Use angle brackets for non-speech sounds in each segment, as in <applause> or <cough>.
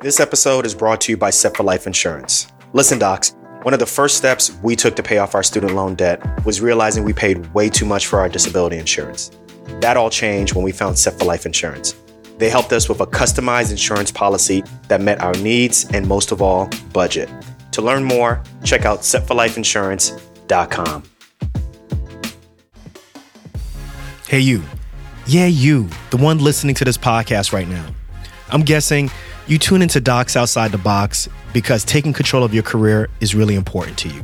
This episode is brought to you by Set for Life Insurance. Listen, docs, one of the first steps we took to pay off our student loan debt was realizing we paid way too much for our disability insurance. That all changed when we found Set for Life Insurance. They helped us with a customized insurance policy that met our needs and, most of all, budget. To learn more, check out setforlifeinsurance.com. Hey, you. Yeah, you, the one listening to this podcast right now. I'm guessing you tune into Docs Outside the Box because taking control of your career is really important to you.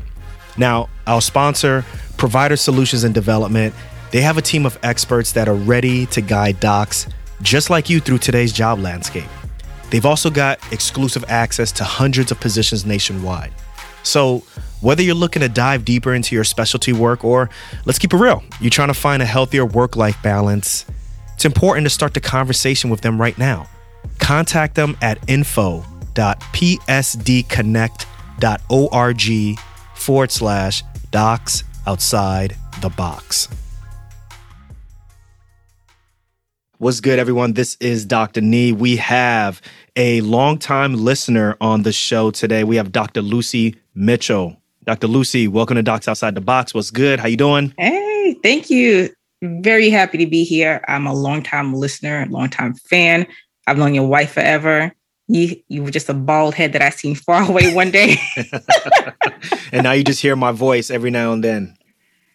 Now, our sponsor, Provider Solutions and Development, they have a team of experts that are ready to guide docs just like you through today's job landscape. They've also got exclusive access to hundreds of positions nationwide. So, whether you're looking to dive deeper into your specialty work or let's keep it real, you're trying to find a healthier work life balance, it's important to start the conversation with them right now. Contact them at info.psdconnect.org forward slash docs outside the box. What's good, everyone? This is Dr. Nii. We have a longtime listener on the show today. We have Dr. Lucie Mitchell. Dr. Lucie, welcome to Docs Outside the Box. What's good? How you doing? Hey, thank you. Very happy to be here. I'm a longtime listener, longtime fan. I've known your wife forever. You you were just a bald head that I seen far <laughs> away one day. <laughs> and now you just hear my voice every now and then.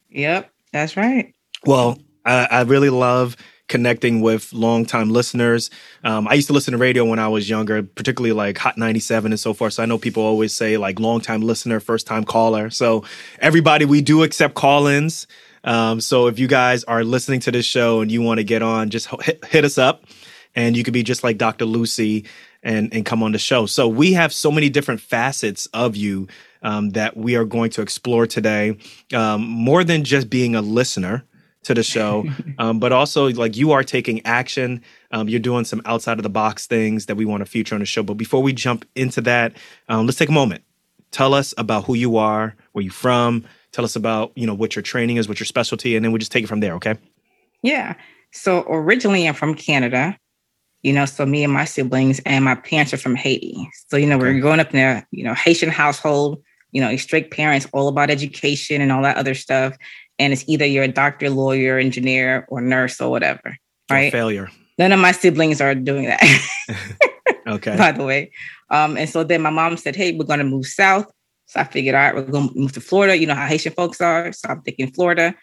Yep, that's right. Well, I, I really love connecting with longtime listeners. Um, I used to listen to radio when I was younger, particularly like Hot 97 and so forth. So I know people always say like longtime listener, first time caller. So everybody, we do accept call ins. Um, so if you guys are listening to this show and you want to get on, just hit, hit us up and you could be just like Dr. Lucie and and come on the show. So we have so many different facets of you um, that we are going to explore today. Um, more than just being a listener to the show, <laughs> um, but also like you are taking action. Um, you're doing some outside of the box things that we want to feature on the show. But before we jump into that, um, let's take a moment. Tell us about who you are, where you're from. Tell us about you know what your training is, what your specialty, and then we just take it from there. Okay? Yeah. So originally, I'm from Canada you know, so me and my siblings and my parents are from Haiti. So, you know, okay. we're growing up in a, you know, Haitian household, you know, strict parents, all about education and all that other stuff. And it's either you're a doctor, lawyer, engineer, or nurse or whatever. Right. Or failure. None of my siblings are doing that. <laughs> okay. By the way. Um, and so then my mom said, Hey, we're gonna move south. So I figured, all right, we're gonna move to Florida. You know how Haitian folks are. So I'm thinking Florida.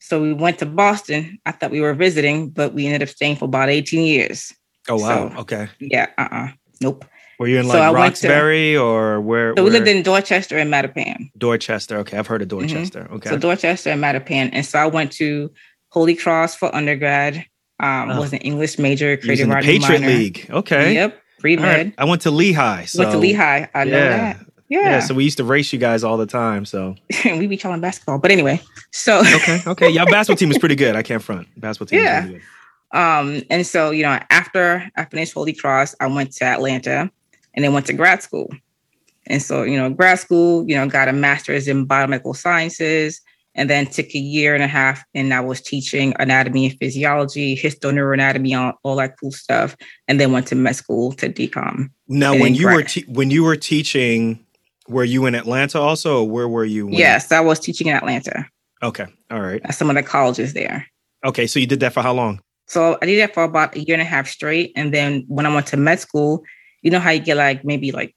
So we went to Boston. I thought we were visiting, but we ended up staying for about 18 years. Oh wow. So, okay. Yeah. Uh. Uh-uh. Nope. Were you in like so Roxbury to, or where? So we lived in Dorchester and Mattapan. Dorchester. Okay, I've heard of mm-hmm. Dorchester. Mm-hmm. Okay. So Dorchester and Mattapan, and so I went to Holy Cross for undergrad. Um, oh. was an English major, creative writing Patriot minor. League. Okay. Yep. Pre med. Right. I went to Lehigh. So. Went to Lehigh. I know yeah. that. Yeah. yeah. So we used to race you guys all the time. So <laughs> we be calling basketball. But anyway, so okay, okay. Y'all <laughs> basketball team is pretty good. I can't front. Basketball team. Yeah. Um, and so, you know, after I finished Holy Cross, I went to Atlanta and then went to grad school. And so, you know, grad school, you know, got a master's in biomedical sciences and then took a year and a half and I was teaching anatomy and physiology, histoneuroanatomy, all, all that cool stuff. And then went to med school to DCOM. Now, when you grad. were te- when you were teaching, were you in Atlanta also, or where were you? Yes, I was teaching in Atlanta. Okay, all right. At some of the colleges there. Okay, so you did that for how long? So I did that for about a year and a half straight. And then when I went to med school, you know how you get like maybe like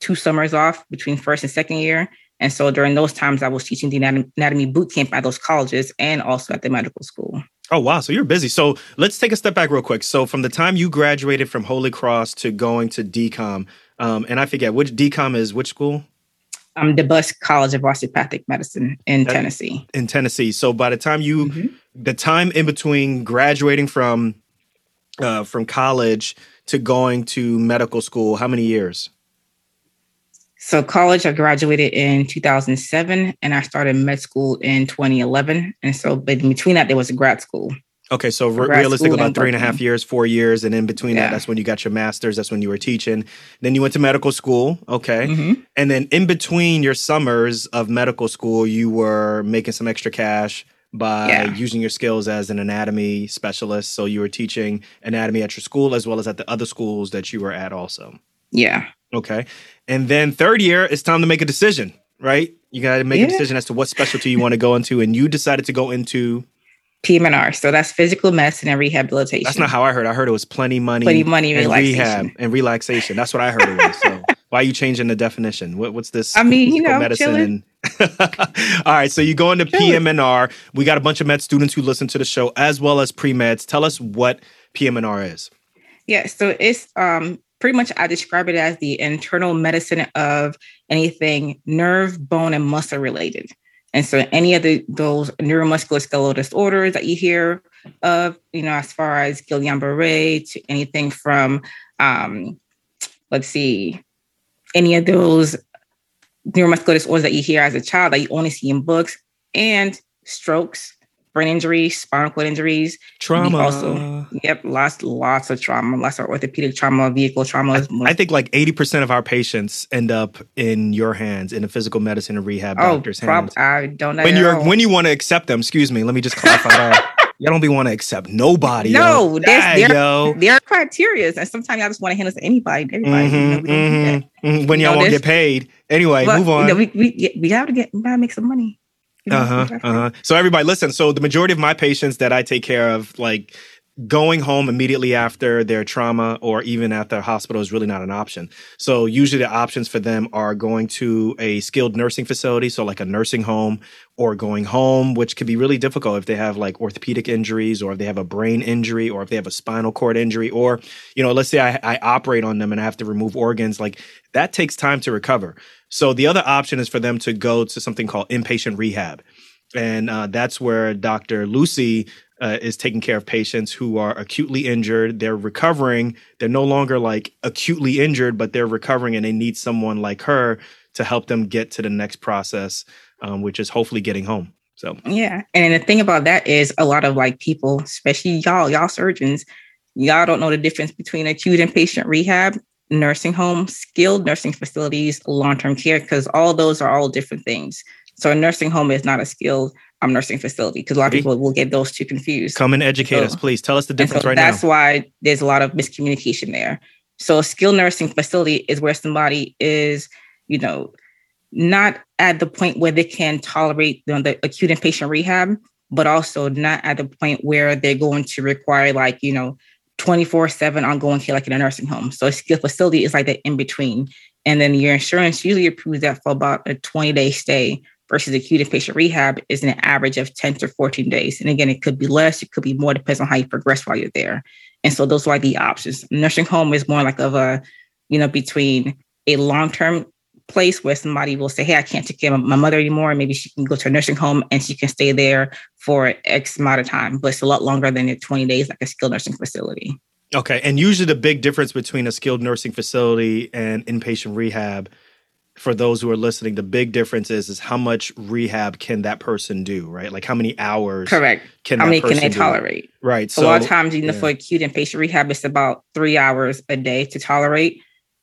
two summers off between first and second year. And so during those times, I was teaching the anatomy boot camp at those colleges and also at the medical school. Oh, wow. So you're busy. So let's take a step back real quick. So from the time you graduated from Holy Cross to going to DCOM, um, and I forget which DCOM is which school? Um, DeBusk College of Osteopathic Medicine in that, Tennessee. In Tennessee. So by the time you, mm-hmm. the time in between graduating from uh, from college to going to medical school, how many years? So college, I graduated in 2007, and I started med school in 2011. And so, but between that, there was a grad school. Okay, so re- realistic about three and a half years, four years, and in between yeah. that, that's when you got your master's. That's when you were teaching. Then you went to medical school. Okay, mm-hmm. and then in between your summers of medical school, you were making some extra cash by yeah. using your skills as an anatomy specialist. So you were teaching anatomy at your school as well as at the other schools that you were at, also. Yeah. Okay. And then third year, it's time to make a decision, right? You got to make Yeah. a decision as to what specialty you want to go into. And you decided to go into, PM&R. So that's physical medicine and rehabilitation. that's not how I heard. I heard it was plenty money, Plenty money and relaxation. rehab and relaxation. That's what I heard it was. So <laughs> why are you changing the definition? What, what's this? I mean, you know, medicine <laughs> all right. So you go into Chilling. PM&R. We got a bunch of med students who listen to the show as well as pre-meds. Tell us what PM&R is. Yeah, so it's um pretty much I describe it as the internal medicine of anything nerve, bone, and muscle related. And so any of the those neuromusculoskeletal disorders that you hear of, you know, as far as Guillain-Barré to anything from um, let's see, any of those neuromuscular disorders that you hear as a child that you only see in books, and strokes, brain injuries, spinal cord injuries, Trauma. also- Yep, lots, lots of trauma, lots of orthopedic trauma, vehicle trauma. most- I think like 80% of our patients end up in your hands, in a physical medicine and rehab oh, doctor's prob- hands. I don't know. When you're when you want to accept them, excuse me, let me just clarify that. <laughs> Y'all don't be want to accept nobody. No, there's- there- yo. there are criteria, and sometimes I just want to hand this to anybody, everybody. you know, Mhm, we don't do that. mhm, mhm. When You y'all know, won't there's- get paid. Anyway, move you on. know, we we we gotta get we gotta make some money. You know, Uh huh. Uh huh. So everybody, listen. So the majority of my patients that I take care of, like going home immediately after their trauma or even at the hospital is really not an option. So usually the options for them are going to a skilled nursing facility, so like a nursing home, or going home, which can be really difficult if they have like orthopedic injuries or if they have a brain injury or if they have a spinal cord injury or you know, let's say I, I operate on them and I have to remove organs, like that takes time to recover. So the other option is for them to go to something called inpatient rehab. And uh, that's where Dr. Lucie uh, is taking care of patients who are acutely injured. They're recovering. They're no longer like acutely injured, but they're recovering and they need someone like her to help them get to the next process, um, which is hopefully getting home. So, Yeah. And the thing about that is a lot of like people, especially y'all, y'all surgeons, y'all don't know the difference between acute and patient rehab, nursing home, skilled nursing facilities, long-term care, because all those are all different things. So a nursing home is not a skilled um, nursing facility because a lot of people will get those two confused. come and educate So- us, please. Tell us the difference so right that's now. That's why there's a lot of miscommunication there. So a skilled nursing facility is where somebody is, you know, not at the point where they can tolerate you know, the acute inpatient rehab, but also not at the point where they're going to require like, you know, 24-7 ongoing care like in a nursing home. So a skilled facility is like that in between. And then your insurance usually approves that for about a 20-day stay versus acute inpatient rehab is an average of 10 to 14 days. And again, it could be less, it could be more, depends on how you progress while you're there. And so those are the options. Nursing home is more like of a, you know, between a long-term place where somebody will say, Hey, I can't take care of my mother anymore. Maybe she can go to a nursing home and she can stay there for X amount of time, but it's a lot longer than the 20 days like a skilled nursing facility. Okay. And usually the big difference between a skilled nursing facility and inpatient rehab, for those who are listening, the big difference is is how much rehab can that person do, right? Like how many hours Correct. can How many can they do? tolerate? Right. So a lot of times, you know, yeah. for acute inpatient rehab, it's about three hours a day to tolerate.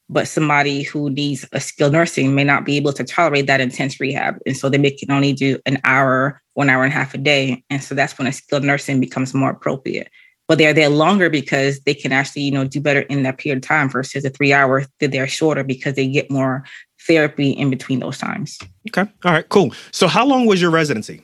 But somebody who needs a skilled nursing may not be able to tolerate that intense rehab. And so they may can only do an hour, one hour and a half a day. And so that's when a skilled nursing becomes more appropriate. But they're there longer because they can actually, you know, do better in that period of time versus the three hours that they're shorter because they get more therapy in between those times. Okay. All right, cool. So how long was your residency?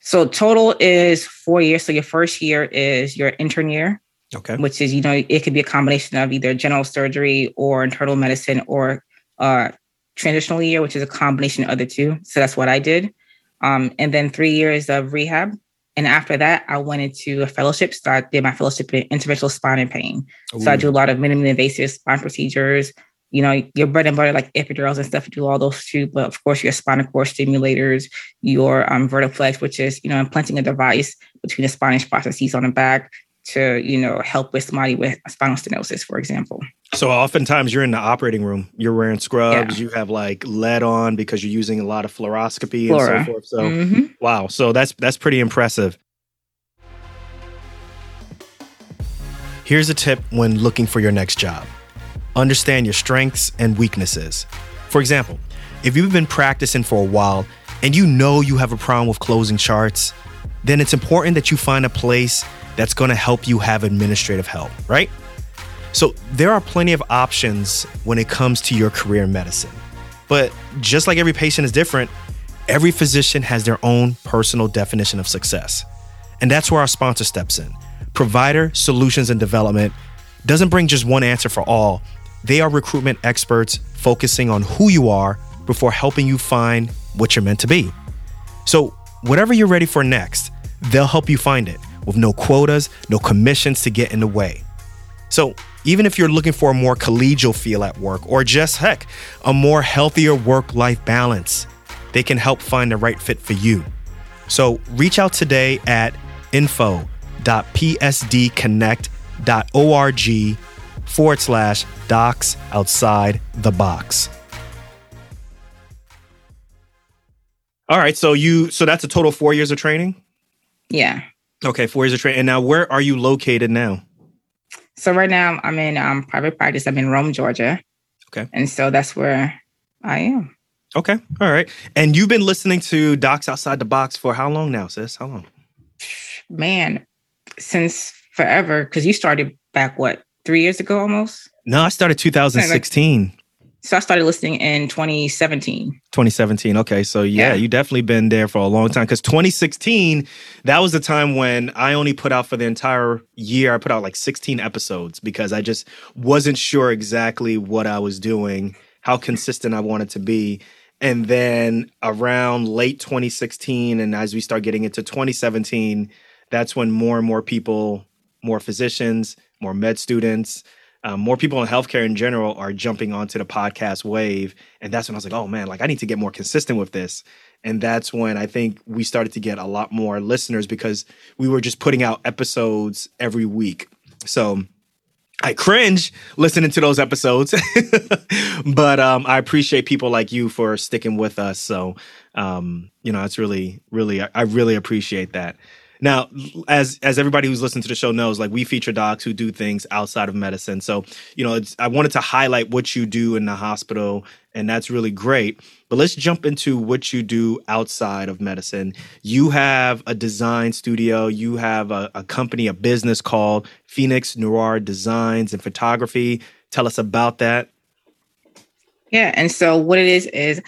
So total is four years. So your first year is your intern year. Okay. which is you know it could be a combination of either general surgery or internal medicine or uh transitional year which is a combination of the two so that's what i did um and then three years of rehab and after that i went into a fellowship so i did my fellowship in interventional spine and pain so i do a lot of minimally invasive spine procedures you know your bread and butter like epidurals and stuff do all those too but of course your spinal cord stimulators your um vertiflex which is you know implanting a device between the spinal processes on the back to you know help with somebody with spinal stenosis, for example. So oftentimes you're in the operating room, you're wearing scrubs, you have like lead on because you're using a lot of fluoroscopy Flora. and so forth. So Mhm. wow, so that's that's pretty impressive. Here's a tip when looking for your next job. Understand your strengths and weaknesses. For example, if you've been practicing for a while and you know you have a problem with closing charts, then it's important that you find a place that's going to help you have administrative help, right? So there are plenty of options when it comes to your career in medicine. But just like every patient is different, every physician has their own personal definition of success. And that's where our sponsor steps in. Provider Solutions and Development doesn't bring just one answer for all. They are recruitment experts focusing on who you are before helping you find what you're meant to be. So, whatever you're ready for next, they'll help you find it with no quotas, no commissions to get in the way. So, even if you're looking for a more collegial feel at work or just heck, a more healthier work life balance, they can help find the right fit for you. So, reach out today at info.psdconnect.org forward slash docs outside the box. All right, so you so that's a total four years of training. Yeah. Okay, four years of training. And now, where are you located now? So right now I'm in um, private practice. I'm in Rome, Georgia. Okay. And so that's where I am. Okay, all right. And you've been listening to Docs Outside the Box for how long now, sis? How long? Man, since forever. Because you started back what three years ago almost. No, I started 2016. So I started listening in 2017. 2017. Okay. So yeah, Yeah. you definitely been there for a long time. Cause 2016, that was the time when I only put out for the entire year, I put out like 16 episodes because I just wasn't sure exactly what I was doing, how consistent I wanted to be. And then around late 2016, and as we start getting into 2017, that's when more and more people, more physicians, more med students, um, more people in healthcare in general are jumping onto the podcast wave. And that's when I was like, oh man, like I need to get more consistent with this. And that's when I think we started to get a lot more listeners because we were just putting out episodes every week. So I cringe listening to those episodes, <laughs> but um, I appreciate people like you for sticking with us. So, um, you know, it's really, really, I, really appreciate that. Now, as as everybody who's listened to the show knows, like we feature docs who do things outside of medicine. So, you know, I wanted to highlight what you do in the hospital, and that's really great. But let's jump into what you do outside of medicine. You have a design studio. You have a, a company, a business called Phoenix Noir Designs and Photography. Tell us about that. Yeah. And so what it is is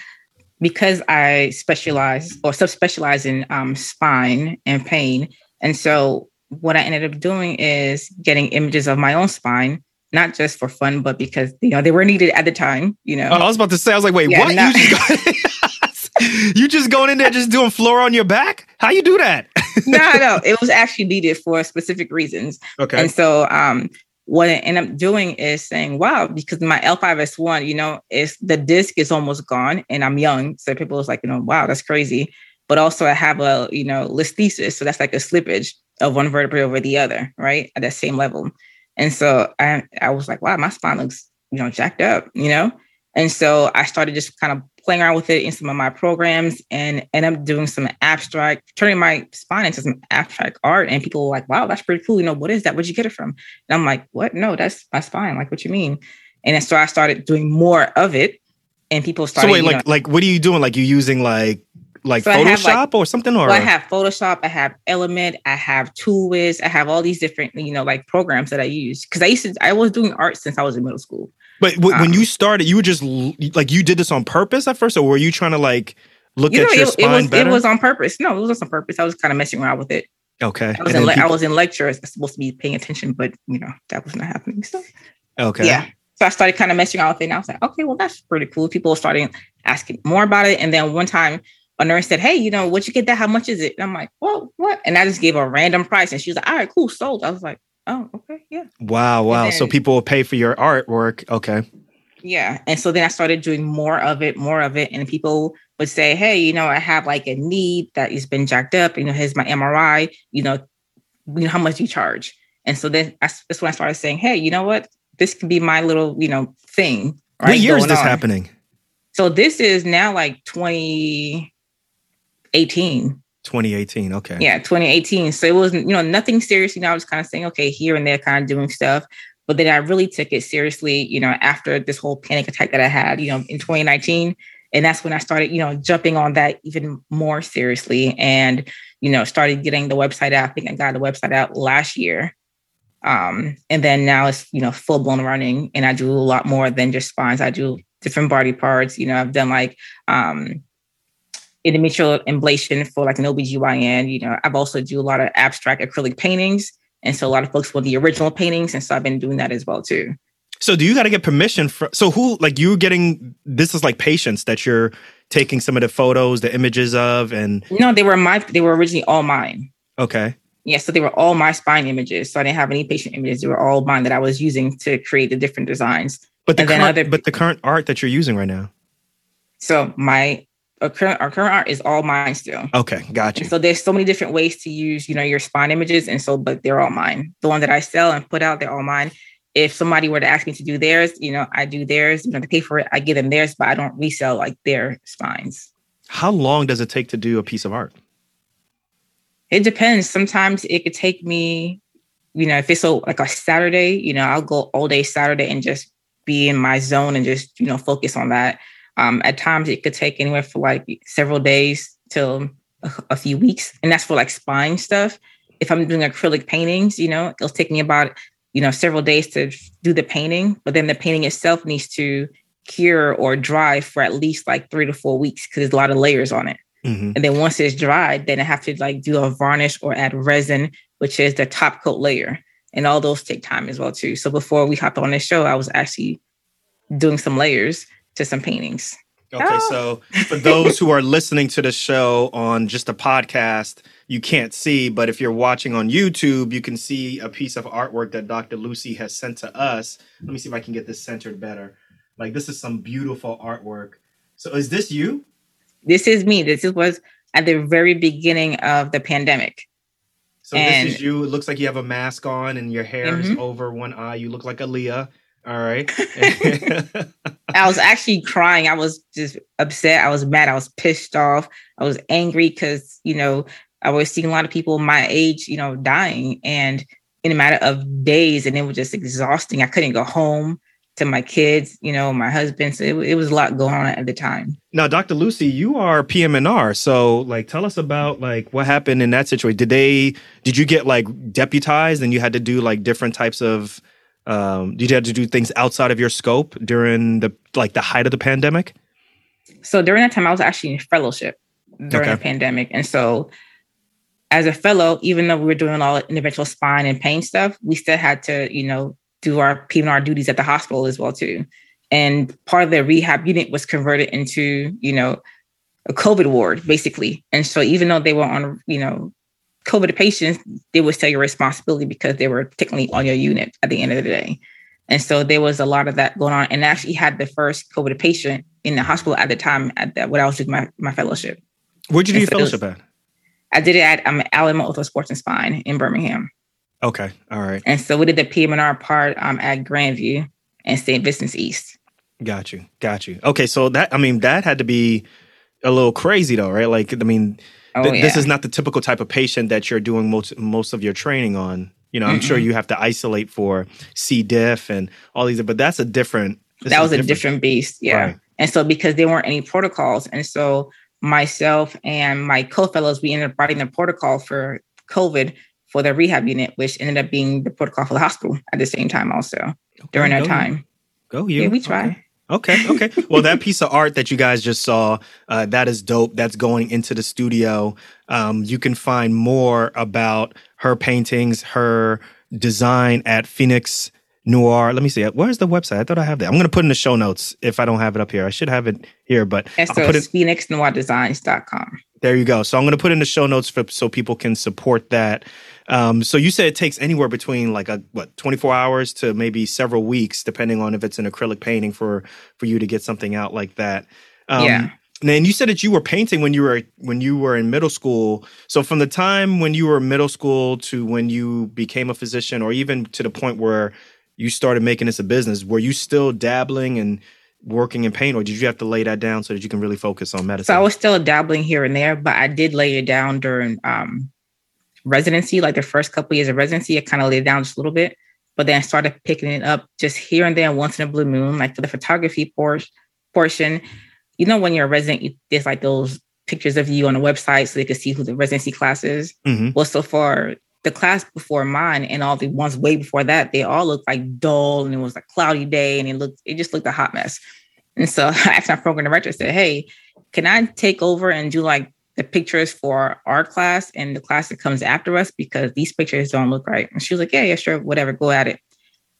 because I specialize or subspecialize in um, spine and pain. And so what I ended up doing is getting images of my own spine, not just for fun, but because you know they were needed at the time. You know, Oh, I was about to say, I was like, wait, Yeah, what? no- You, just <laughs> you just going in there just doing floor on your back? How you do that? no, no, <laughs> it was actually needed for specific reasons. okay. And so um what I end up doing is saying, wow, because my L5S1, you know, is the disc is almost gone and I'm young. So people was like, you know, wow, that's crazy. But also I have a, you know, listhesis. So that's like a slippage of one vertebrae over the other, right? At that same level. And so I I was like, wow, my spine looks, you know, jacked up, you know? And so I started just kind of playing around with it in some of my programs and end up doing some abstract, turning my spine into some abstract art. And people were like, wow, that's pretty cool. You know, what is that? Where'd you get it from? And I'm like, what? No, that's my spine. Like, what you mean? And then so I started doing more of it. And people started. so wait, like know- like what are you doing? Like you using like like So Photoshop like- or something? Or well, I have Photoshop, I have Element, I have Toolwiz, I have all these different, you know, like programs that I use. Cause I used to, I was doing art since I was in middle school. but w- when um, you started, you were just like you did this on purpose at first, or were you trying to like look You know, at your it, it spine was better? it was on purpose. No, it was on purpose. I was kind of messing around with it. okay. I was in le- I was in lecture. I was supposed to be paying attention, but you know that was not happening. So okay. yeah, so I started kind of messing around with it, and I was like, okay, well that's pretty cool. People were starting asking more about it, and then one time a nurse said, hey, you know, what you get that? How much is it? And I'm like, well, what? And I just gave a random price, and she was like, all right, cool, sold. I was like, oh, okay, yeah. Wow. Wow. so people will pay for your artwork. Okay. Yeah. And so then I started doing more of it, more of it. And people would say, Hey, you know, I have like a need that has been jacked up. You know, here's my MRI, you know, you know how much you charge. And so then I, that's when I started saying, Hey, you know what? This could be my little, you know, thing. Right, what year is this on. happening? So this is now like 2018. 2018. Okay. Yeah, 2018. So it wasn't, you know, nothing serious. You know, I was kind of saying, okay, here and there, kind of doing stuff. But then I really took it seriously, you know, after this whole panic attack that I had, you know, in 2019. And that's when I started, you know, jumping on that even more seriously and, you know, started getting the website out. I think I got the website out last year. Um, and then now it's you know full blown running, and I do a lot more than just spines. I do different body parts. You know, I've done like um, endometrial ablation for like an OBGYN. You know, I've also do a lot of abstract acrylic paintings. And so a lot of folks want the original paintings. And so I've been doing that as well too. So do you got to get permission for so who like you're getting this is like patients that you're taking some of the photos, the images of and No, they were my they were originally all mine. Okay. Yeah, so they were all my spine images. So I didn't have any patient images. They were all mine that I was using to create the different designs. But the and current, other, but the current art that you're using right now. So my our current, our current art is all mine still. Okay, gotcha. And so there's so many different ways to use, you know, your spine images, and so but they're all mine. The one that I sell and put out, they're all mine. If somebody were to ask me to do theirs, you know, I do theirs. You know, to pay for it, I give them theirs, but I don't resell like their spines. How long does it take to do a piece of art? It depends. Sometimes it could take me, you know, if it's a, like a Saturday, you know, I'll go all day Saturday and just be in my zone and just, you know, focus on that. Um, at times it could take anywhere for like several days till a, a few weeks. And that's for like spine stuff. If I'm doing acrylic paintings, you know, it'll take me about, you know, several days to do the painting, but then the painting itself needs to cure or dry for at least like three to four weeks because there's a lot of layers on it. Mm-hmm. And then once it's dried, then I have to like do a varnish or add resin, which is the top coat layer. And all those take time as well too. So before we hopped on this show, I was actually doing some layers to some paintings. Okay, oh. so for those who are listening to the show on just a podcast, you can't see, but if you're watching on YouTube, you can see a piece of artwork that Dr. Lucie has sent to us. Let me see if I can get this centered better. Like this is some beautiful artwork. So is this you? This is me. This was at the very beginning of the pandemic. So and this is you. It looks like you have a mask on and your hair mm-hmm. is over one eye. You look like Aaliyah. All right. <laughs> <laughs> I was actually crying. I was just upset. I was mad. I was pissed off. I was angry because, you know, I was seeing a lot of people my age, you know, dying and in a matter of days. And it was just exhausting. I couldn't go home to my kids, you know, my husband. So it, it was a lot going on at the time. Now, Dr. Lucie, you are PM&R. So like, tell us about like what happened in that situation. Did they, did you get like deputized and you had to do like different types of um, did you have to do things outside of your scope during the like the height of the pandemic? So during that time, I was actually in fellowship during okay. the pandemic, and so as a fellow, even though we were doing all the individual spine and pain stuff, we still had to, you know, do our P&R duties at the hospital as well too. And part of the rehab unit was converted into, you know, a COVID ward basically. And so even though they were on, you know, COVID patients, they would say your responsibility because they were technically on your unit at the end of the day. And so there was a lot of that going on. And I actually had the first COVID patient in the hospital at the time at that when I was doing my, my fellowship. Where'd you do your so fellowship was, at? I did it at um, Alabama Ortho Sports and Spine in Birmingham. Okay. All right. And so we did the PM&R part um, at Grandview and St. Vincent's East. Got you. Got you. Okay. So that, I mean, that had to be a little crazy though, right? Like, I mean, Oh, th- yeah. This is not the typical type of patient that you're doing most most of your training on. You know, I'm mm-hmm. sure you have to isolate for C. diff and all these, but that's a different. That was a different, different beast, yeah. Right. And so because there weren't any protocols, and so myself and my co-fellows, we ended up writing the protocol for COVID for the rehab unit, which ended up being the protocol for the hospital at the same time, also okay, during that time. Go you. Yeah, we try. Okay. Okay, okay. well, that piece of art that you guys just saw, uh, that is dope. That's going into the studio. Um, you can find more about her paintings, her design at Phoenix Noir. Let me see. Where's the website? I thought I have that. I'm going to put in the show notes if I don't have it up here. I should have it here, but and so I'll put it phoenixnoirdesigns.com. There you go. So I'm going to put in the show notes for so people can support that. Um, so you said it takes anywhere between like a what 24 hours to maybe several weeks, depending on if it's an acrylic painting for for you to get something out like that. Um, yeah. And you said that you were painting when you were when you were in middle school. So from the time when you were in middle school to when you became a physician, or even to the point where you started making this a business, were you still dabbling and working in paint, or did you have to lay that down so that you can really focus on medicine? So I was still dabbling here and there, but I did lay it down during um, residency, like the first couple years of residency, I kind of laid down just a little bit, but then I started picking it up just here and there once in a blue moon, like for the photography por- portion. You know, when you're a resident, you, there's like those pictures of you on a website so they could see who the residency class is. Mm-hmm. Well, so far, the class before mine and all the ones way before that, they all looked like dull and it was a cloudy day and it looked, it just looked a hot mess. And so <laughs> I asked my program director, I said, Hey, can I take over and do like the pictures for our class and the class that comes after us because these pictures don't look right. And she was like, Yeah, yeah, sure, whatever, go at it.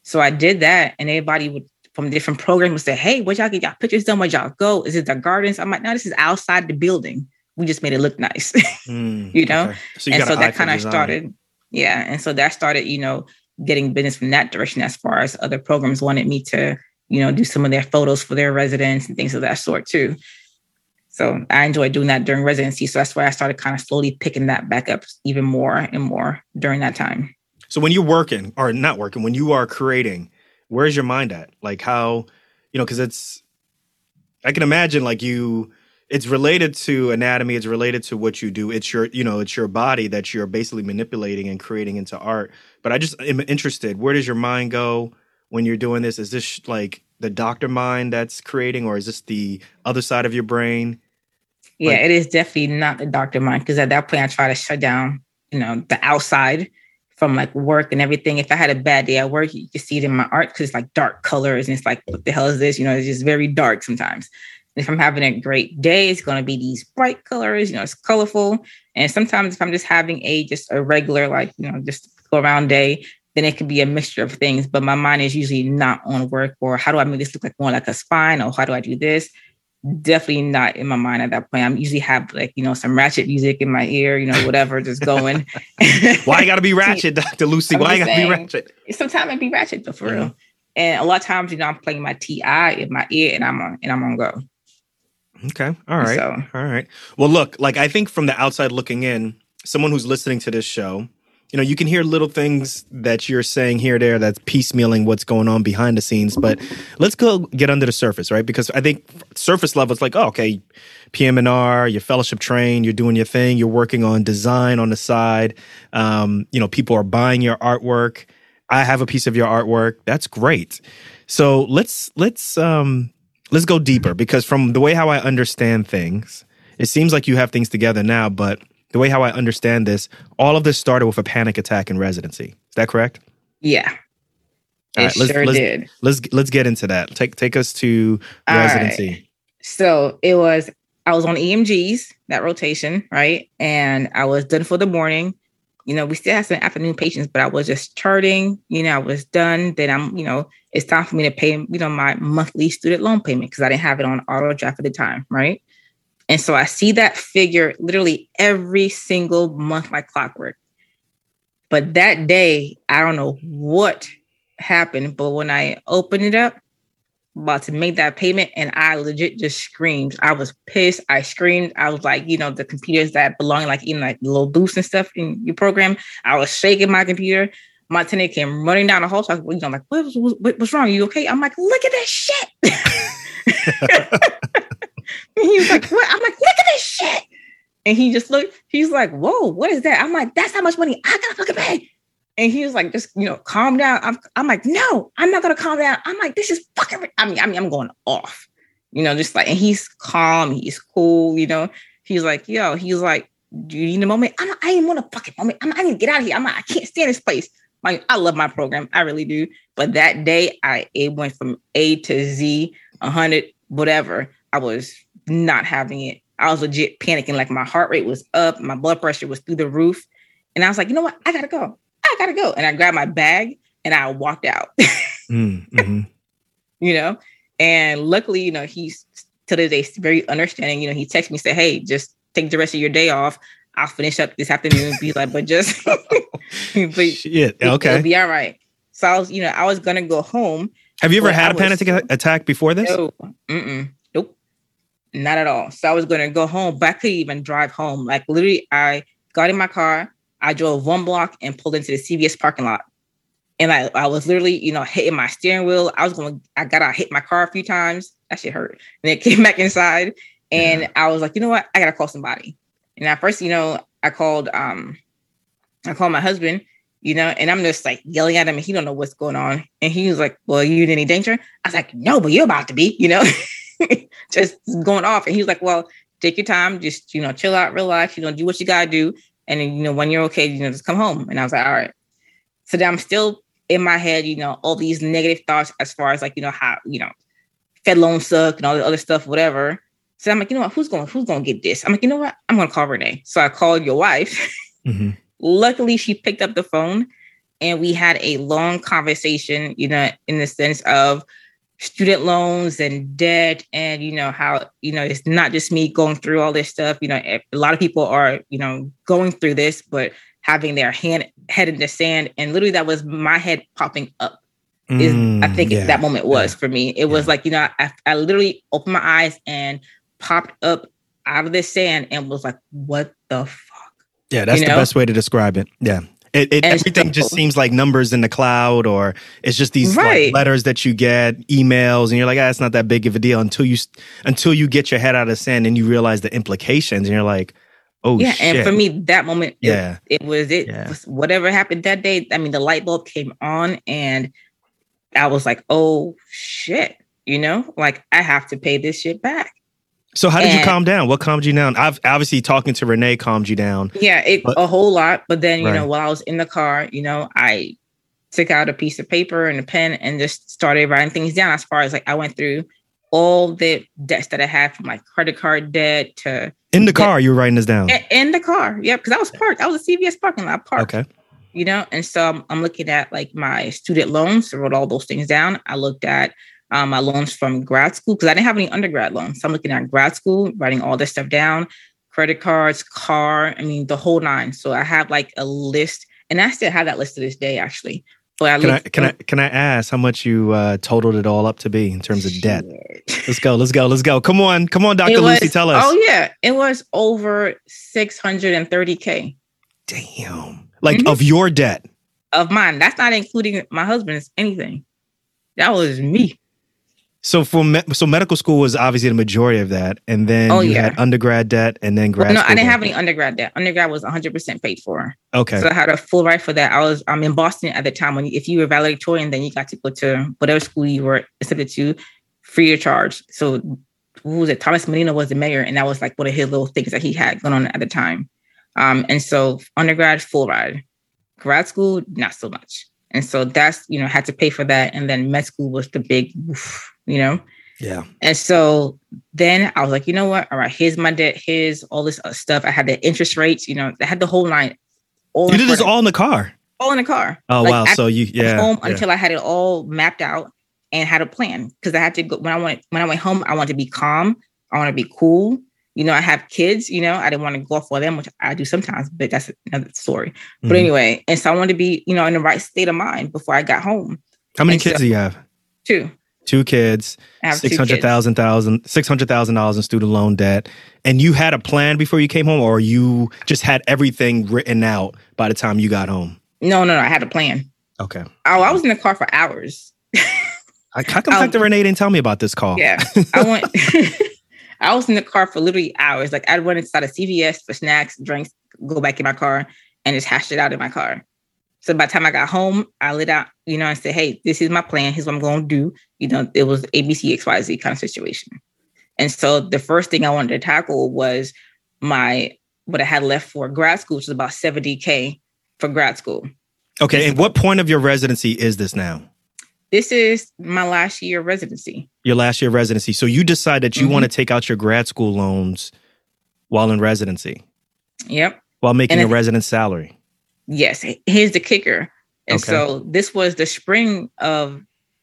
So I did that, and everybody would from different programs would say, Hey, what y'all get y'all pictures done? Where y'all go? Is it the gardens? I'm like, no, this is outside the building. We just made it look nice. <laughs> Mm, you know? Okay. So you and so that kind of started, yeah. And so that started, you know, getting business from that direction as far as other programs wanted me to, you know, do some of their photos for their residents and things of that sort too. So I enjoyed doing that during residency. So that's why I started kind of slowly picking that back up even more and more during that time. So when you're working or not working, when you are creating, where's your mind at? Like how, you know, because it's, I can imagine like you, it's related to anatomy. It's related to what you do. It's your, you know, it's your body that you're basically manipulating and creating into art. But I just am interested. Where does your mind go when you're doing this? Is this like the doctor mind that's creating, or is this the other side of your brain? Yeah, like, it is definitely not the doctor mind because at that point I try to shut down, you know, the outside from like work and everything. If I had a bad day at work, you can see it in my art because it's like dark colors and it's like, what the hell is this? You know, it's just very dark sometimes. And if I'm having a great day, it's going to be these bright colors, you know, it's colorful. And sometimes if I'm just having a just a regular, like, you know, just go around day, then it could be a mixture of things. But my mind is usually not on work or how do I make this look like more like a spine or how do I do this? Definitely not in my mind at that point. I'm usually have like, you know, some ratchet music in my ear, you know, whatever, just going. <laughs> Why you gotta be <laughs> ratchet, Dr. Lucie? Why I gotta saying, be ratchet? Sometimes it be ratchet, but for mm-hmm. real. And a lot of times, you know, I'm playing my TI in my ear and I'm on and I'm on go. Okay. All right. So, All right. Well, look, like I think from the outside looking in, someone who's listening to this show, you know, you can hear little things that you're saying here there that's piecemealing what's going on behind the scenes. But let's go get under the surface, right? Because I think surface level, it's like, oh, okay, PM&R, you're fellowship train, you're doing your thing, you're working on design on the side. Um, you know, people are buying your artwork. I have a piece of your artwork. That's great. So let's let's um, let's go deeper because from the way how I understand things, it seems like you have things together now, but the way how I understand this, all of this started with a panic attack in residency. Is that correct? Yeah. All it let's, sure let's, did. Let's let's get into that. Take take us to residency. Right. So it was I was on EMGs, that rotation, right? And I was done for the morning. You know, we still have some afternoon patients, but I was just charting. You know, I was done. Then I'm, you know, it's time for me to pay, you know, my monthly student loan payment because I didn't have it on auto draft at the time, right? And so I see that figure literally every single month like clockwork. But that day, I don't know what happened, but when I opened it up, about to make that payment, and I legit just screamed. I was pissed. I screamed. I was like, you know, the computers that belong like in like little boosts and stuff in your program. I was shaking my computer. My tenant came running down the hall. So I was, you know, like, what, what, what's wrong? Are you okay? I'm like, look at that shit. <laughs> <laughs> he was like, what? I'm like, look at this shit. And he just looked, he's like, whoa, what is that? I'm like, that's how much money I gotta fucking pay. And he was like, just, you know, calm down. I'm, I'm like, no, I'm not gonna calm down. I'm like, this is fucking, I mean, I mean, I'm going off, you know, just like, and he's calm, he's cool, you know. He's like, yo, he's like, do you need a moment? I'm, I didn't want a fucking moment. I'm, I need to get out of here. I'm I can't stand this place. Like, I love my program. I really do. But that day, I it went from A to Z, 100, whatever. I was not having it. I was legit panicking. Like my heart rate was up, my blood pressure was through the roof. And I was like, you know what? I gotta go. I gotta go. And I grabbed my bag and I walked out. <laughs> mm, mm-hmm. You know? And luckily, you know, he's to this day very understanding. You know, he texted me, say, Hey, just take the rest of your day off. I'll finish up this afternoon. Be like, but just <laughs> <laughs> but Shit. Okay. It'll be all right. So I was, you know, I was gonna go home. Have you ever had a panic attack before this? No. Mm-mm. Not at all. So I was going to go home, but I couldn't even drive home. Like literally, I got in my car, I drove one block and pulled into the CVS parking lot. And I, I was literally, you know, hitting my steering wheel. I was going, I got out, hit my car a few times. That shit hurt. <laughs> And then came back inside. And yeah. I was like, you know what? I gotta call somebody. And at first, you know, I called um I called my husband, you know, and I'm just like yelling at him and he don't know what's going on. And he was like, Well, you in any danger? I was like, No, but you're about to be, you know. <laughs> <laughs> just going off. And he was like, well, take your time, just, you know, chill out, relax, you know, do what you gotta do. And then, you know, when you're okay, you know, just come home. And I was like, all right. So then I'm still in my head, you know, all these negative thoughts as far as like, you know, how, you know, Fed loan suck and all the other stuff, whatever. So I'm like, you know what, who's going, who's going to get this? I'm like, you know what, I'm going to call Renée. So I called your wife. Mm-hmm. <laughs> Luckily, she picked up the phone and we had a long conversation, you know, in the sense of student loans and debt and you know how you know it's not just me going through all this stuff you know a lot of people are you know going through this but having their hand head in the sand and literally that was my head popping up is mm, i think yeah, that moment was yeah, for me it yeah. was like you know I, I literally opened my eyes and popped up out of the sand and was like what the fuck yeah that's you know? the best way to describe it yeah it, it everything just seems like numbers in the cloud, or it's just these right. like, letters that you get, emails, and you're like, ah, it's not that big of a deal until you until you get your head out of sand and you realize the implications, and you're like, oh yeah. Shit. And for me, that moment, yeah, it, it was it. Yeah. Was whatever happened that day. I mean, the light bulb came on, and I was like, oh shit, you know, like I have to pay this shit back. So how did and, you calm down? What calmed you down? I've obviously talking to Renée calmed you down. Yeah, it, but, a whole lot. But then you right. know, while I was in the car, you know, I took out a piece of paper and a pen and just started writing things down. As far as like I went through all the debts that I had from like credit card debt to in the debt. car. You were writing this down in the car. Yeah, because I was parked. I was a CVS parking lot parked. Okay. You know, and so I'm, I'm looking at like my student loans. I wrote all those things down. I looked at um, my loans from grad school because I didn't have any undergrad loans. So I'm looking at grad school, writing all this stuff down, credit cards, car, I mean, the whole nine. So I have like a list, and I still have that list to this day, actually. But I can, I, can I can I ask how much you uh, totaled it all up to be in terms of debt? let's go, let's go, let's go. Come on, come on, Doctor Lucie, tell us. Oh yeah, it was over six hundred and thirty k. Damn, like mm-hmm. of your debt of mine. That's not including my husband's anything. That was me. So for me- so medical school was obviously the majority of that, and then oh, you yeah. had undergrad debt, and then grad. Well, no, I didn't have any undergrad debt. Undergrad was 100 percent paid for. Okay. So I had a full ride for that. I was I'm in Boston at the time when if you were valedictorian, then you got to go to whatever school you were accepted to, free of charge. So who was it? Thomas Menino was the mayor, and that was like one of his little things that he had going on at the time. Um, and so undergrad full ride, grad school not so much. And so that's you know had to pay for that, and then med school was the big. Oof, you know? Yeah. And so then I was like, you know what? All right, here's my debt, here's all this stuff. I had the interest rates, you know, I had the whole line. All you did this all in the car. All in the car. Oh like, wow. So you yeah. Home yeah. until I had it all mapped out and had a plan. Because I had to go when I went when I went home, I wanted to be calm. I want to be cool. You know, I have kids, you know, I didn't want to go off for them, which I do sometimes, but that's another story. Mm-hmm. But anyway, and so I wanted to be, you know, in the right state of mind before I got home. How many and kids so, do you have? Two two kids, six hundred thousand thousand six hundred thousand dollars in student loan debt, and you had a plan before you came home, or you just had everything written out by the time you got home? No, no, no. I had a plan. Okay. Oh, I was in the car for hours. I, how come Dr. Renée didn't tell me about this call? Yeah, I went. <laughs> I was in the car for literally hours. Like I'd run inside a CVS for snacks, drinks, go back in my car, and just hash it out in my car. So by the time I got home, I lit out, you know, and said, hey, this is my plan. Here's what I'm going to do. You know, it was ABC, XYZ kind of situation. And so the first thing I wanted to tackle was my, what I had left for grad school, which was about 70K for grad school. Okay. And what point of your residency is this now? This is my last year of residency. Your last year of residency. So you decide that you mm-hmm. want to take out your grad school loans while in residency. Yep. While making a resident salary. Yes, here's the kicker. And okay. so this was the spring of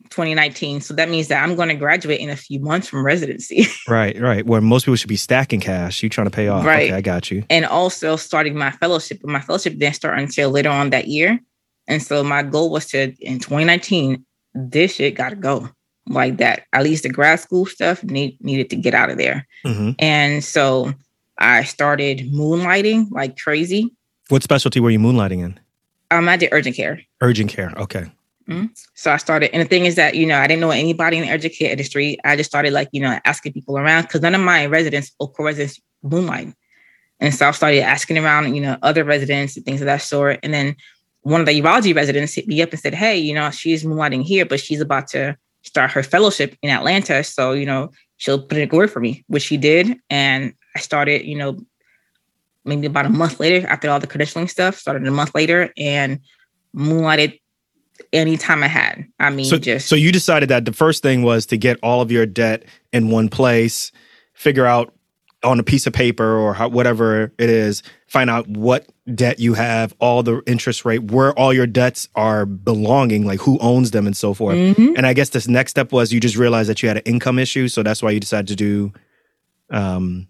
2019. So that means that I'm going to graduate in a few months from residency. <laughs> right, right. Where most people should be stacking cash. You trying to pay off. Right. Okay, I got you. And also starting my fellowship. But my fellowship didn't start until later on that year. And so my goal was to, in 2019, this shit got to go like that. At least the grad school stuff need, needed to get out of there. Mm-hmm. And so I started moonlighting like crazy. What specialty were you moonlighting in? Um, I did urgent care. Urgent care. Okay. Mm-hmm. So I started, and the thing is that you know I didn't know anybody in the urgent care industry. I just started like you know asking people around because none of my residents or co-residents moonlight, and so I started asking around you know other residents and things of that sort. And then one of the urology residents hit me up and said, "Hey, you know she's moonlighting here, but she's about to start her fellowship in Atlanta, so you know she'll put in a word for me," which she did, and I started you know maybe about a month later after all the credentialing stuff, started a month later and moonlighted anytime I had. I mean, so, just so you decided that the first thing was to get all of your debt in one place, figure out on a piece of paper or how, whatever it is, find out what debt you have, all the interest rate, where all your debts are belonging, like who owns them and so forth. Mhm. And I guess this next step was you just realized that you had an income issue, so that's why you decided to do um,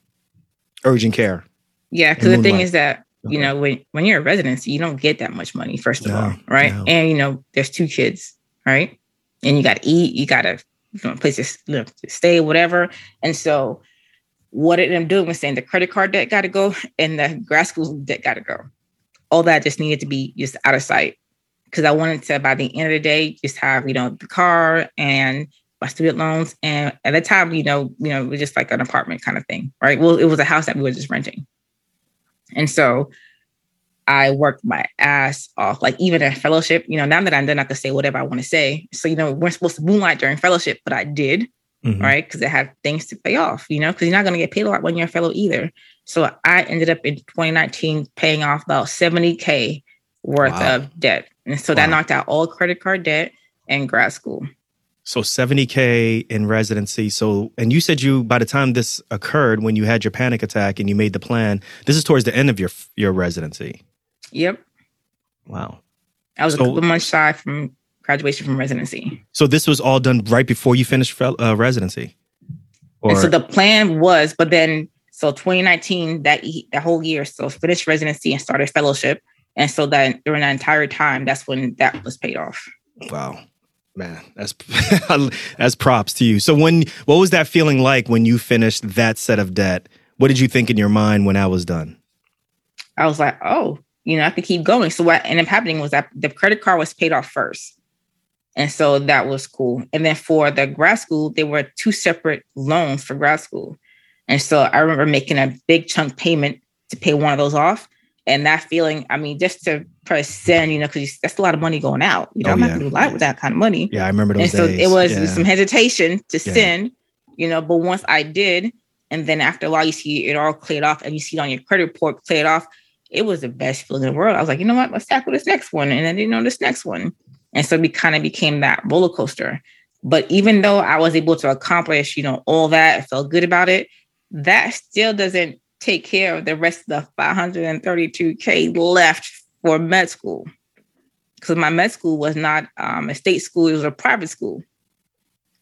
urgent care. Yeah, because the thing is that you know when when you're a residency, you don't get that much money. First of No, all, right? no. And you know, there's two kids, right? And you got to eat, you got to you know, place to, you know, to stay, whatever. And so, what it ended up doing was saying the credit card debt got to go and the grad school debt got to go. All that just needed to be just out of sight because I wanted to, by the end of the day, just have you know the car and my student loans. And at the time, you know, you know, it was just like an apartment kind of thing, right? Well, it was a house that we were just renting. And so I worked my ass off. Like even in fellowship, you know, now that I'm done, I can say whatever I want to say. So, you know, we're supposed to moonlight during fellowship, but I did, Mhm. right? Because I had things to pay off, you know, because you're not going to get paid a lot when you're a fellow either. So I ended up in 2019 paying off about 70K worth Wow. of debt. And so that knocked out all credit card debt and grad school. So 70K in residency. So, and you said you, by the time this occurred, when you had your panic attack and you made the plan, this is towards the end of your your residency. Yep. Wow. I was So- a couple months shy from graduation from residency. So this was all done right before you finished uh, residency? Or, and so the plan was, but then so 2019 that that whole year, so finished residency and started fellowship, and so that during that entire time, that's when that was paid off. wow. Man, that's <laughs> that's props to you. So when what was that feeling like when you finished that set of debt? What did you think in your mind when I was done? I was like, oh, you know, I could keep going. So what ended up happening was that the credit card was paid off first. And so that was cool. And then for the grad school, there were two separate loans for grad school. And so I remember making a big chunk payment to pay one of those off. And that feeling, I mean, just to press send, you know, because that's a lot of money going out. You know, Oh, I'm not yeah. going to lie with that kind of money. Yeah, I remember those and so days. it was Yeah. some hesitation to Yeah. send, you know, but once I did, and then after a while you see it all cleared off and you see it on your credit report cleared off, it was the best feeling in the world. I was like, you know what, let's tackle this next one. And then you know this next one. And so we kind of became that roller coaster. But even though I was able to accomplish, you know, all that, I felt good about it, that still doesn't take care of the rest of the 532K left for med school. Because my med school was not um, a state school, it was a private school.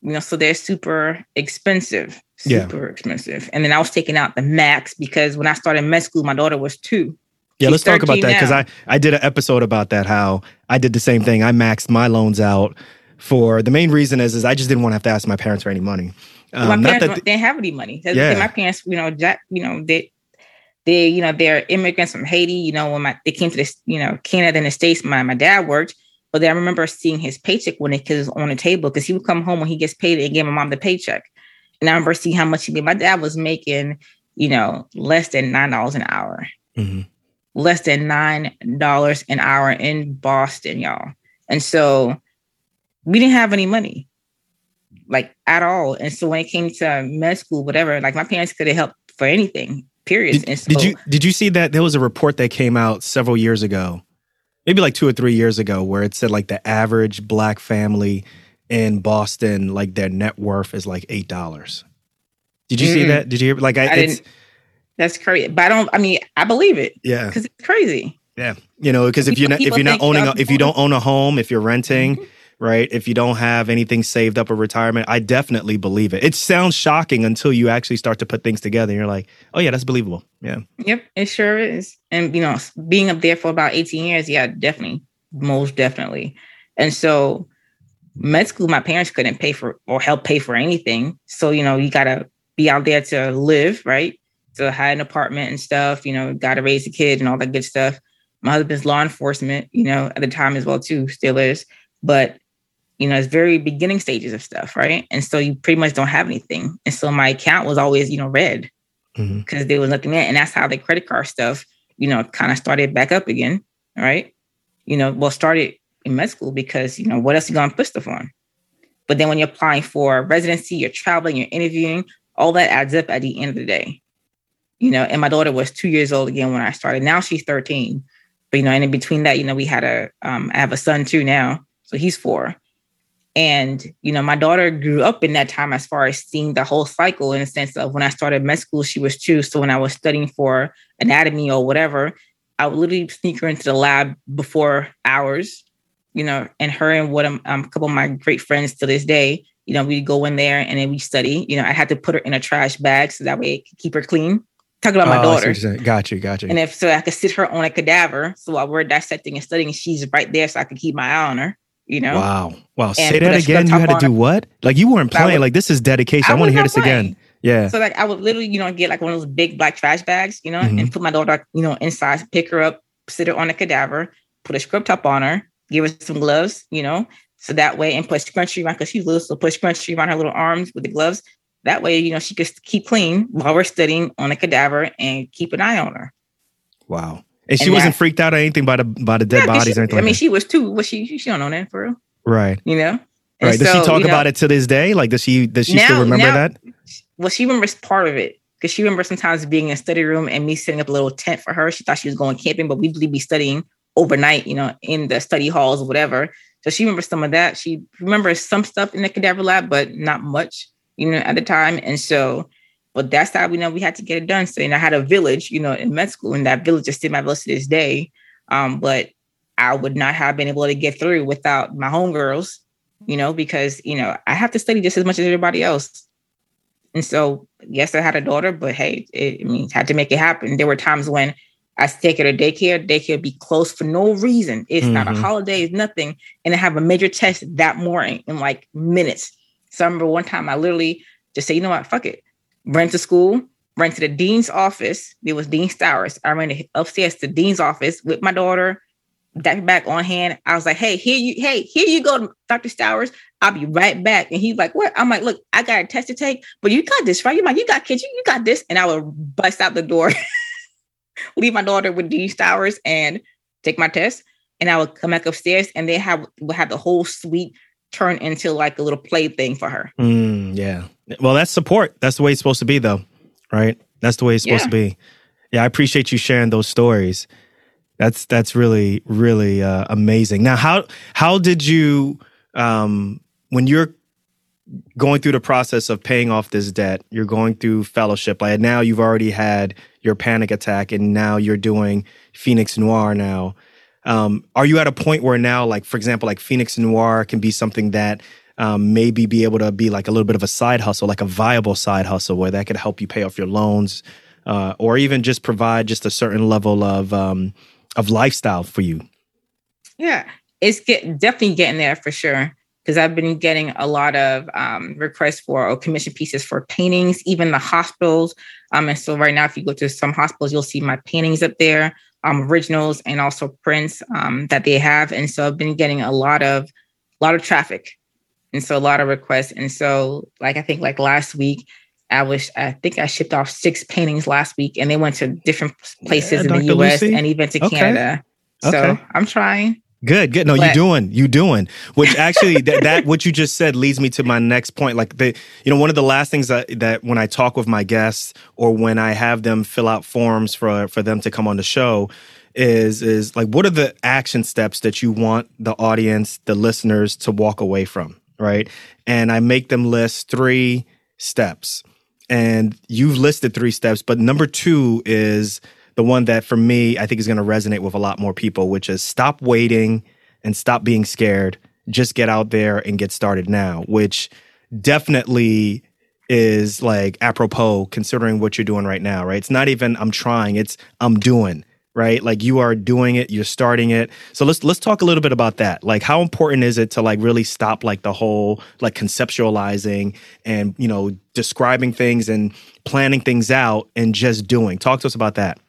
You know, so they're super expensive, Yeah. super expensive. And then I was taking out the max because when I started med school, my daughter was two. Yeah, She's let's talk about that because. I I did an episode about that. How I did the same thing. I maxed my loans out for the main reason is is I just didn't want to have to ask my parents for any money. Um, my not parents they didn't have any money. Yeah. My parents, you know, Jack, you know, they they, you know, they're immigrants from Haiti. You know, when my they came to this, you know, Canada and the States, my my dad worked. But then I remember seeing his paycheck when it was on the table because he would come home when he gets paid and give my mom the paycheck. And I remember seeing how much he made. My dad was making, you know, less than nine dollars an hour. Mhm. Less than nine dollars an hour in Boston, y'all. And so we didn't have any money like at all. And so when it came to med school, whatever, like my parents could have helped for anything, period. Did, and so did you did you see that there was a report that came out several years ago, maybe like two or three years ago, where it said like the average black family in Boston, like their net worth is like eight dollars. Did you see Mm-mm. that? Did you hear? Like I, I it's didn't that's crazy. But I don't I mean, I believe it yeah. because it's crazy. Yeah, you know, because if you're not if you're not owning a, if you don't own a home, if you're renting, Mhm. Right? If you don't have anything saved up or retirement, I definitely believe it. It sounds shocking until you actually start to put things together. You're like, oh yeah, that's believable. Yeah, Yep, it sure is. And you know, being up there for about 18 years, yeah, definitely, most definitely. And so med school, my parents couldn't pay for or help pay for anything. So, you know, you gotta be out there to live, right? To have an apartment and stuff, you know, gotta raise a kid and all that good stuff. My husband's law enforcement, you know, at the time as well, too, still is. But you know, it's very beginning stages of stuff, right? And so you pretty much don't have anything. And so my account was always, you know, red because there was nothing there. And that's how the credit card stuff, you know, kind of started back up again. Right. You know, well, started in med school because, you know, what else you gonna put stuff on? But then when you're applying for residency, you're traveling, you're interviewing, all that adds up at the end of the day. you know, and my daughter was two years old again when I started. Now she's 13. But you know, and in between that, you know, we had a um, I have a son too now. So he's four. And, you know, my daughter grew up in that time as far as seeing the whole cycle in the sense of when I started med school, she was two. So when I was studying for anatomy or whatever, I would literally sneak her into the lab before hours, you know, and her and what um, a couple of my great friends to this day, you know, we go in there and then we study. You know, I had to put her in a trash bag so that way it could keep her clean. Talk about my oh, daughter. Got you, got you. And if so, I could sit her on a cadaver. So while we're dissecting and studying, she's right there, so I could keep my eye on her you know? Wow. Wow. Say that again. You had to do what? Like you weren't playing. Would, like this is dedication. I, I want to hear this playing. again. Yeah. So like I would literally, you know, get like one of those big black trash bags, you know, mm-hmm. and put my daughter, you know, inside, pick her up, sit her on a cadaver, put a scrub top on her, give her some gloves, you know, so that way, and put scrunchie around because she's little, so put scrunchie around her little arms with the gloves. That way, you know, she could keep clean while we're studying on a cadaver and keep an eye on her. Wow. And she and wasn't that, freaked out or anything by the by the dead yeah, bodies she, or anything. I mean, like she was too. Was she? She don't know that for real. Right. You know? And right. Does so, she talk you know, about it to this day? Like, does she does she now, still remember now, that? Well, she remembers part of it because she remembers sometimes being in a study room and me setting up a little tent for her. She thought she was going camping, but we'd be studying overnight, you know, in the study halls or whatever. So she remembers some of that. She remembers some stuff in the cadaver lab, but not much, you know, at the time. And so, but that's how we know we had to get it done. So, and I had a village, you know, in med school, and that village is still my village to this day. Um, but I would not have been able to get through without my homegirls, you know, because, you know, I have to study just as much as everybody else. And so, yes, I had a daughter, but hey, it, I mean, had to make it happen. There were times when I take her to daycare, daycare be closed for no reason. It's mm-hmm. not a mm-hmm. holiday, it's nothing. And I have a major test that morning in like minutes. So I remember one time I literally just say, you know what, fuck it. Ran to school, ran to the dean's office. It was Dean Stowers. I ran upstairs to dean's office with my daughter, that back on hand. I was like, hey, here you, hey, here you go, Dr. Stowers. I'll be right back. And he's like, what? I'm like, look, I got a test to take, but you got this, right? You're like, you got kids, you, you got this. And I would bust out the door, <laughs> leave my daughter with Dean Stowers and take my test. And I would come back upstairs and they have would have the whole suite turn into like a little plaything for her. Mm, yeah. Well, that's support. That's the way it's supposed to be though. Right? That's the way it's supposed yeah. to be. Yeah, I appreciate you sharing those stories. That's that's really really uh, amazing. Now, how how did you um, when you're going through the process of paying off this debt? You're going through fellowship. Like now, you've already had your panic attack, and now you're doing Phoenix Noir. Now, um, are you at a point where now, like for example, like Phoenix Noir can be something that um, maybe be able to be like a little bit of a side hustle, like a viable side hustle, where that could help you pay off your loans, uh, or even just provide just a certain level of um, of lifestyle for you? Yeah, it's get, definitely getting there for sure. Because I've been getting a lot of um, requests for or commission pieces for paintings, even the hospitals. Um, and so right now, if you go to some hospitals, you'll see my paintings up there, um, originals and also prints um, that they have. And so I've been getting a lot of, a lot of traffic, and so a lot of requests. And so, like I think like last week, I was, I think I shipped off six paintings last week and they went to different places yeah, in Dr. the US Lucie? and even to okay. Canada. So okay. I'm trying. Good, good. No, but, you doing, you doing. Which actually, that, that what you just said leads me to my next point. Like the, you know, one of the last things that that when I talk with my guests or when I have them fill out forms for for them to come on the show, is is like what are the action steps that you want the audience, the listeners, to walk away from, right? And I make them list three steps and you've listed three steps, but number two is the one that for me, I think is going to resonate with a lot more people, which is stop waiting and stop being scared. Just get out there and get started now, which definitely is like apropos considering what you're doing right now, right? It's not even I'm trying, it's I'm doing right? Like you are doing it, you're starting it. So let's let's talk a little bit about that. Like how important is it to like really stop like the whole like conceptualizing and, you know, describing things and planning things out and just doing. Talk to us about that.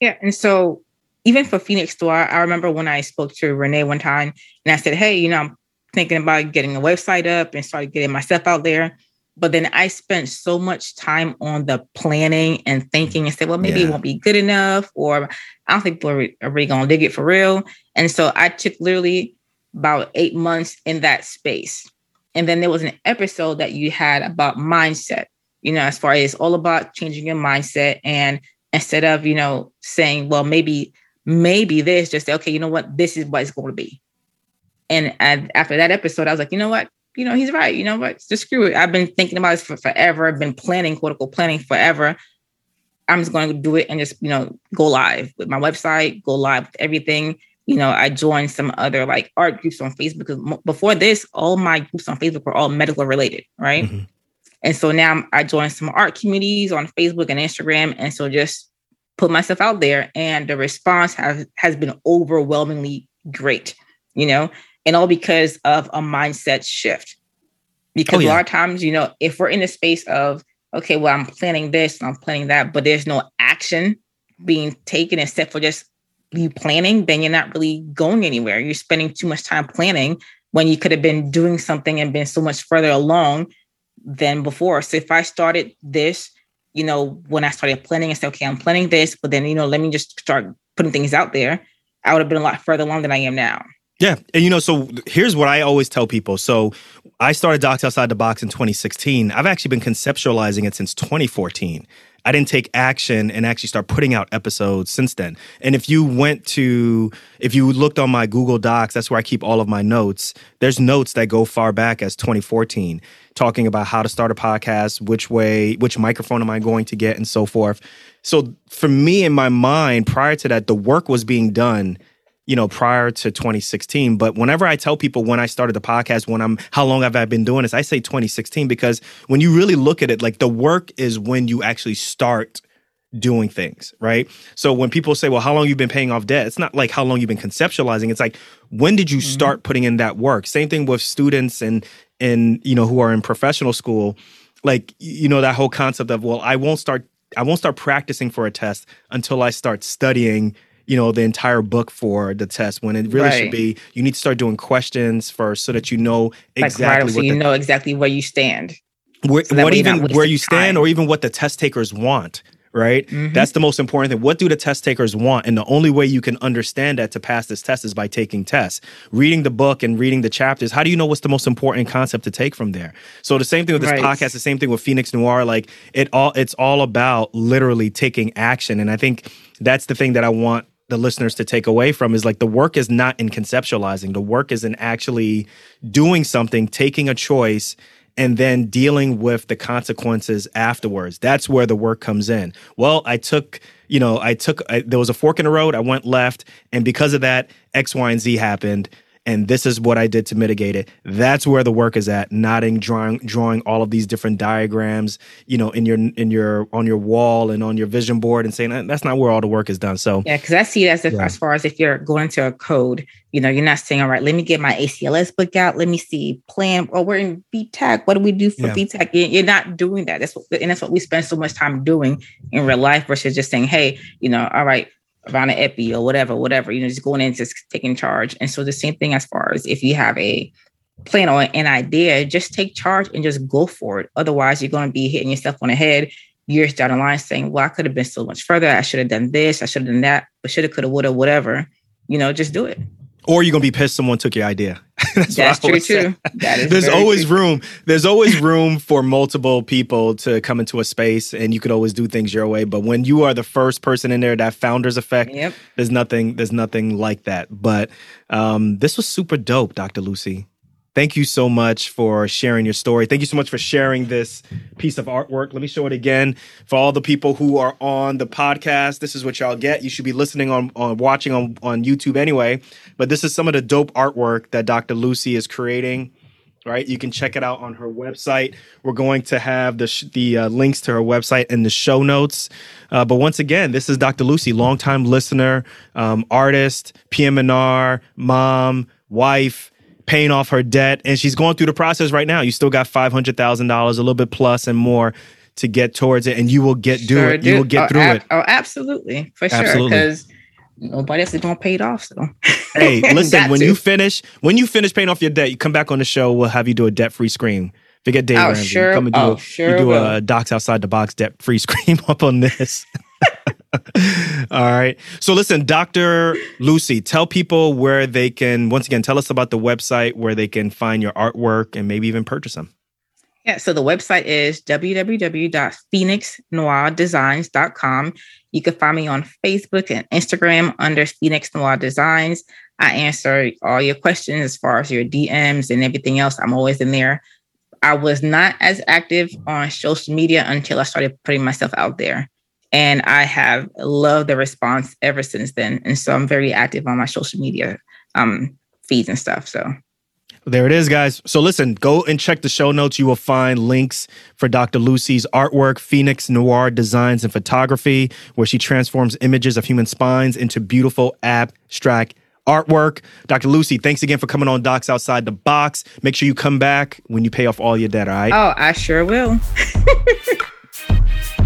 Yeah, and so even for Phoenix Noir, I remember when I spoke to Renée one time and I said, "Hey, you know, I'm thinking about getting a website up and started getting my stuff out there." But then I spent so much time on the planning and thinking and said, well, maybe yeah. it won't be good enough, or I don't think people are, are really going to dig it for real. And so I took literally about eight months in that space. And then there was an episode that you had about mindset. you know, as far as all about changing your mindset and instead of, you know, saying, well, maybe, maybe this, just say, okay, you know what, this is what it's going to be. And, after that episode, I was like, you know what, you know, he's right. You know what, just screw it. I've been thinking about this for forever. I've been planning, quote unquote, planning forever. I'm just going to do it and just, you know, go live with my website, go live with everything. You know, I joined some other like art groups on Facebook because before this, all my groups on Facebook were all medical related, right? Mm-hmm. And so now I joined some art communities on Facebook and Instagram. And so just put myself out there. And the response has, has been overwhelmingly great, you know, and all because of a mindset shift. Because oh, yeah. a lot of times, you know, if we're in the space of, okay, well, I'm planning this, I'm planning that, but there's no action being taken except for just you planning, then you're not really going anywhere. You're spending too much time planning when you could have been doing something and been so much further along than before. So if I started this, you know, when I started planning and said, okay, I'm planning this, but then, you know, let me just start putting things out there, I would have been a lot further along than I am now. Yeah. And, you know, so here's what I always tell people. So I started Docs Outside the Box in 2016. I've actually been conceptualizing it since 2014. I didn't take action and actually start putting out episodes since then. And if you went to, if you looked on my Google Docs, that's where I keep all of my notes. There's notes that go far back as 2014, talking about how to start a podcast, which way, which microphone am I going to get, and so forth. So for me in my mind, prior to that, the work was being done you know, prior to 2016. But whenever I tell people when I started the podcast, when I'm how long have I been doing this, I say 2016 because when you really look at it, like the work is when you actually start doing things, right? So when people say, "Well, how long you been paying off debt?" It's not like how long you've been conceptualizing. It's like when did you mm-hmm. start putting in that work? Same thing with students and and you know who are in professional school, like you know that whole concept of, "Well, I won't start I won't start practicing for a test until I start studying you know the entire book for the test when it really right. should be you need to start doing questions first so that you know exactly like, right, so you the, know exactly where you stand where, so what even where you stand time. or even what the test takers want right? Mm-hmm. that's the most important thing. What do the test takers want? And the only way you can understand that to pass this test is by taking tests. Reading the book and reading the chapters. How do you know what's the most important concept to take from there? So the same thing with this right. podcast the same thing with phoenix noir. Like it all it's all about literally taking action. And i think that's the thing that i want the listeners to take away from is like the work is not in conceptualizing. The work is in actually doing something, taking a choice, and then dealing with the consequences afterwards. That's where the work comes in. Well, I took, you know, I took, I, there was a fork in the road. I went left. And because of that, X, Y, and Z happened and this is what I did to mitigate it. That's where the work is at. Nodding, drawing, drawing all of these different diagrams, you know, in your in your on your wall and on your vision board, and saying that's not where all the work is done. So yeah, because I see it as if yeah. as far as if you're going to a code, you know, you're not saying, all right, let me get my ACLS book out, let me see plan. Oh, we're in V-tach. What do we do for yeah. V-tach? You're not doing that. That's what, and that's what we spend so much time doing in real life versus just saying, hey, you know, all right around an epi or whatever, whatever, you know, just going in, just taking charge. And so the same thing as far as if you have a plan or an idea, just take charge and just go for it. Otherwise, you're going to be hitting yourself on the head years down the line saying, well, I could have been so much further. I should have done this. I should have done that, but should have, could have, would have, whatever. You know, just do it or you're gonna be pissed someone took your idea. <laughs> That's, That's true too. That is there's always true. room. There's always <laughs> room for multiple people to come into a space, and you could always do things your way. But when you are the first person in there, that founder's effect, yep. there's nothing. There's nothing like that. But um, this was super dope, Dr. Lucie thank you so much for sharing your story. Thank you so much for sharing this piece of artwork. Let me show it again for all the people who are on the podcast. This is what y'all get. You should be listening on, on watching on, on YouTube anyway. But this is some of the dope artwork that Dr. Lucie is creating. Right, you can check it out on her website. We're going to have the sh- the uh, links to her website in the show notes. Uh, but once again, this is Dr. Lucie, longtime listener, um, artist, PM&R, mom, wife, paying off her debt, and she's going through the process right now. You still got five hundred thousand dollars, a little bit plus and more to get towards it, and you will get do sure, it. You will get oh, through ab- it. Oh, absolutely, for sure. Because nobody else is going to pay it off. So, hey, <laughs> listen, when to. you finish, when you finish paying off your debt, you come back on the show. We'll have you do a debt free scream. Forget Dave oh, Ramsey. Sure. Come and do, oh, a, sure you do will. a docs outside the box debt free <laughs> scream up on this. <laughs> <laughs> All right. So listen, Dr. Lucie, tell people where they can, once again, tell us about the website where they can find your artwork and maybe even purchase them. Yeah, so the website is www.phoenixnoirdesigns.com. You can find me on Facebook and Instagram under Phoenix Noir Designs. I answer all your questions as far as your DMs and everything else. I'm always in there. I was not as active on social media until I started putting myself out there. And I have loved the response ever since then. And so I'm very active on my social media um, feeds and stuff. So there it is, guys. So listen, go and check the show notes. You will find links for Dr. Lucie's artwork, Phoenix Noir Designs and Photography, where she transforms images of human spines into beautiful abstract artwork. Dr. Lucy, thanks again for coming on Docs Outside the Box. Make sure you come back when you pay off all your debt, all right? Oh, I sure will. <laughs>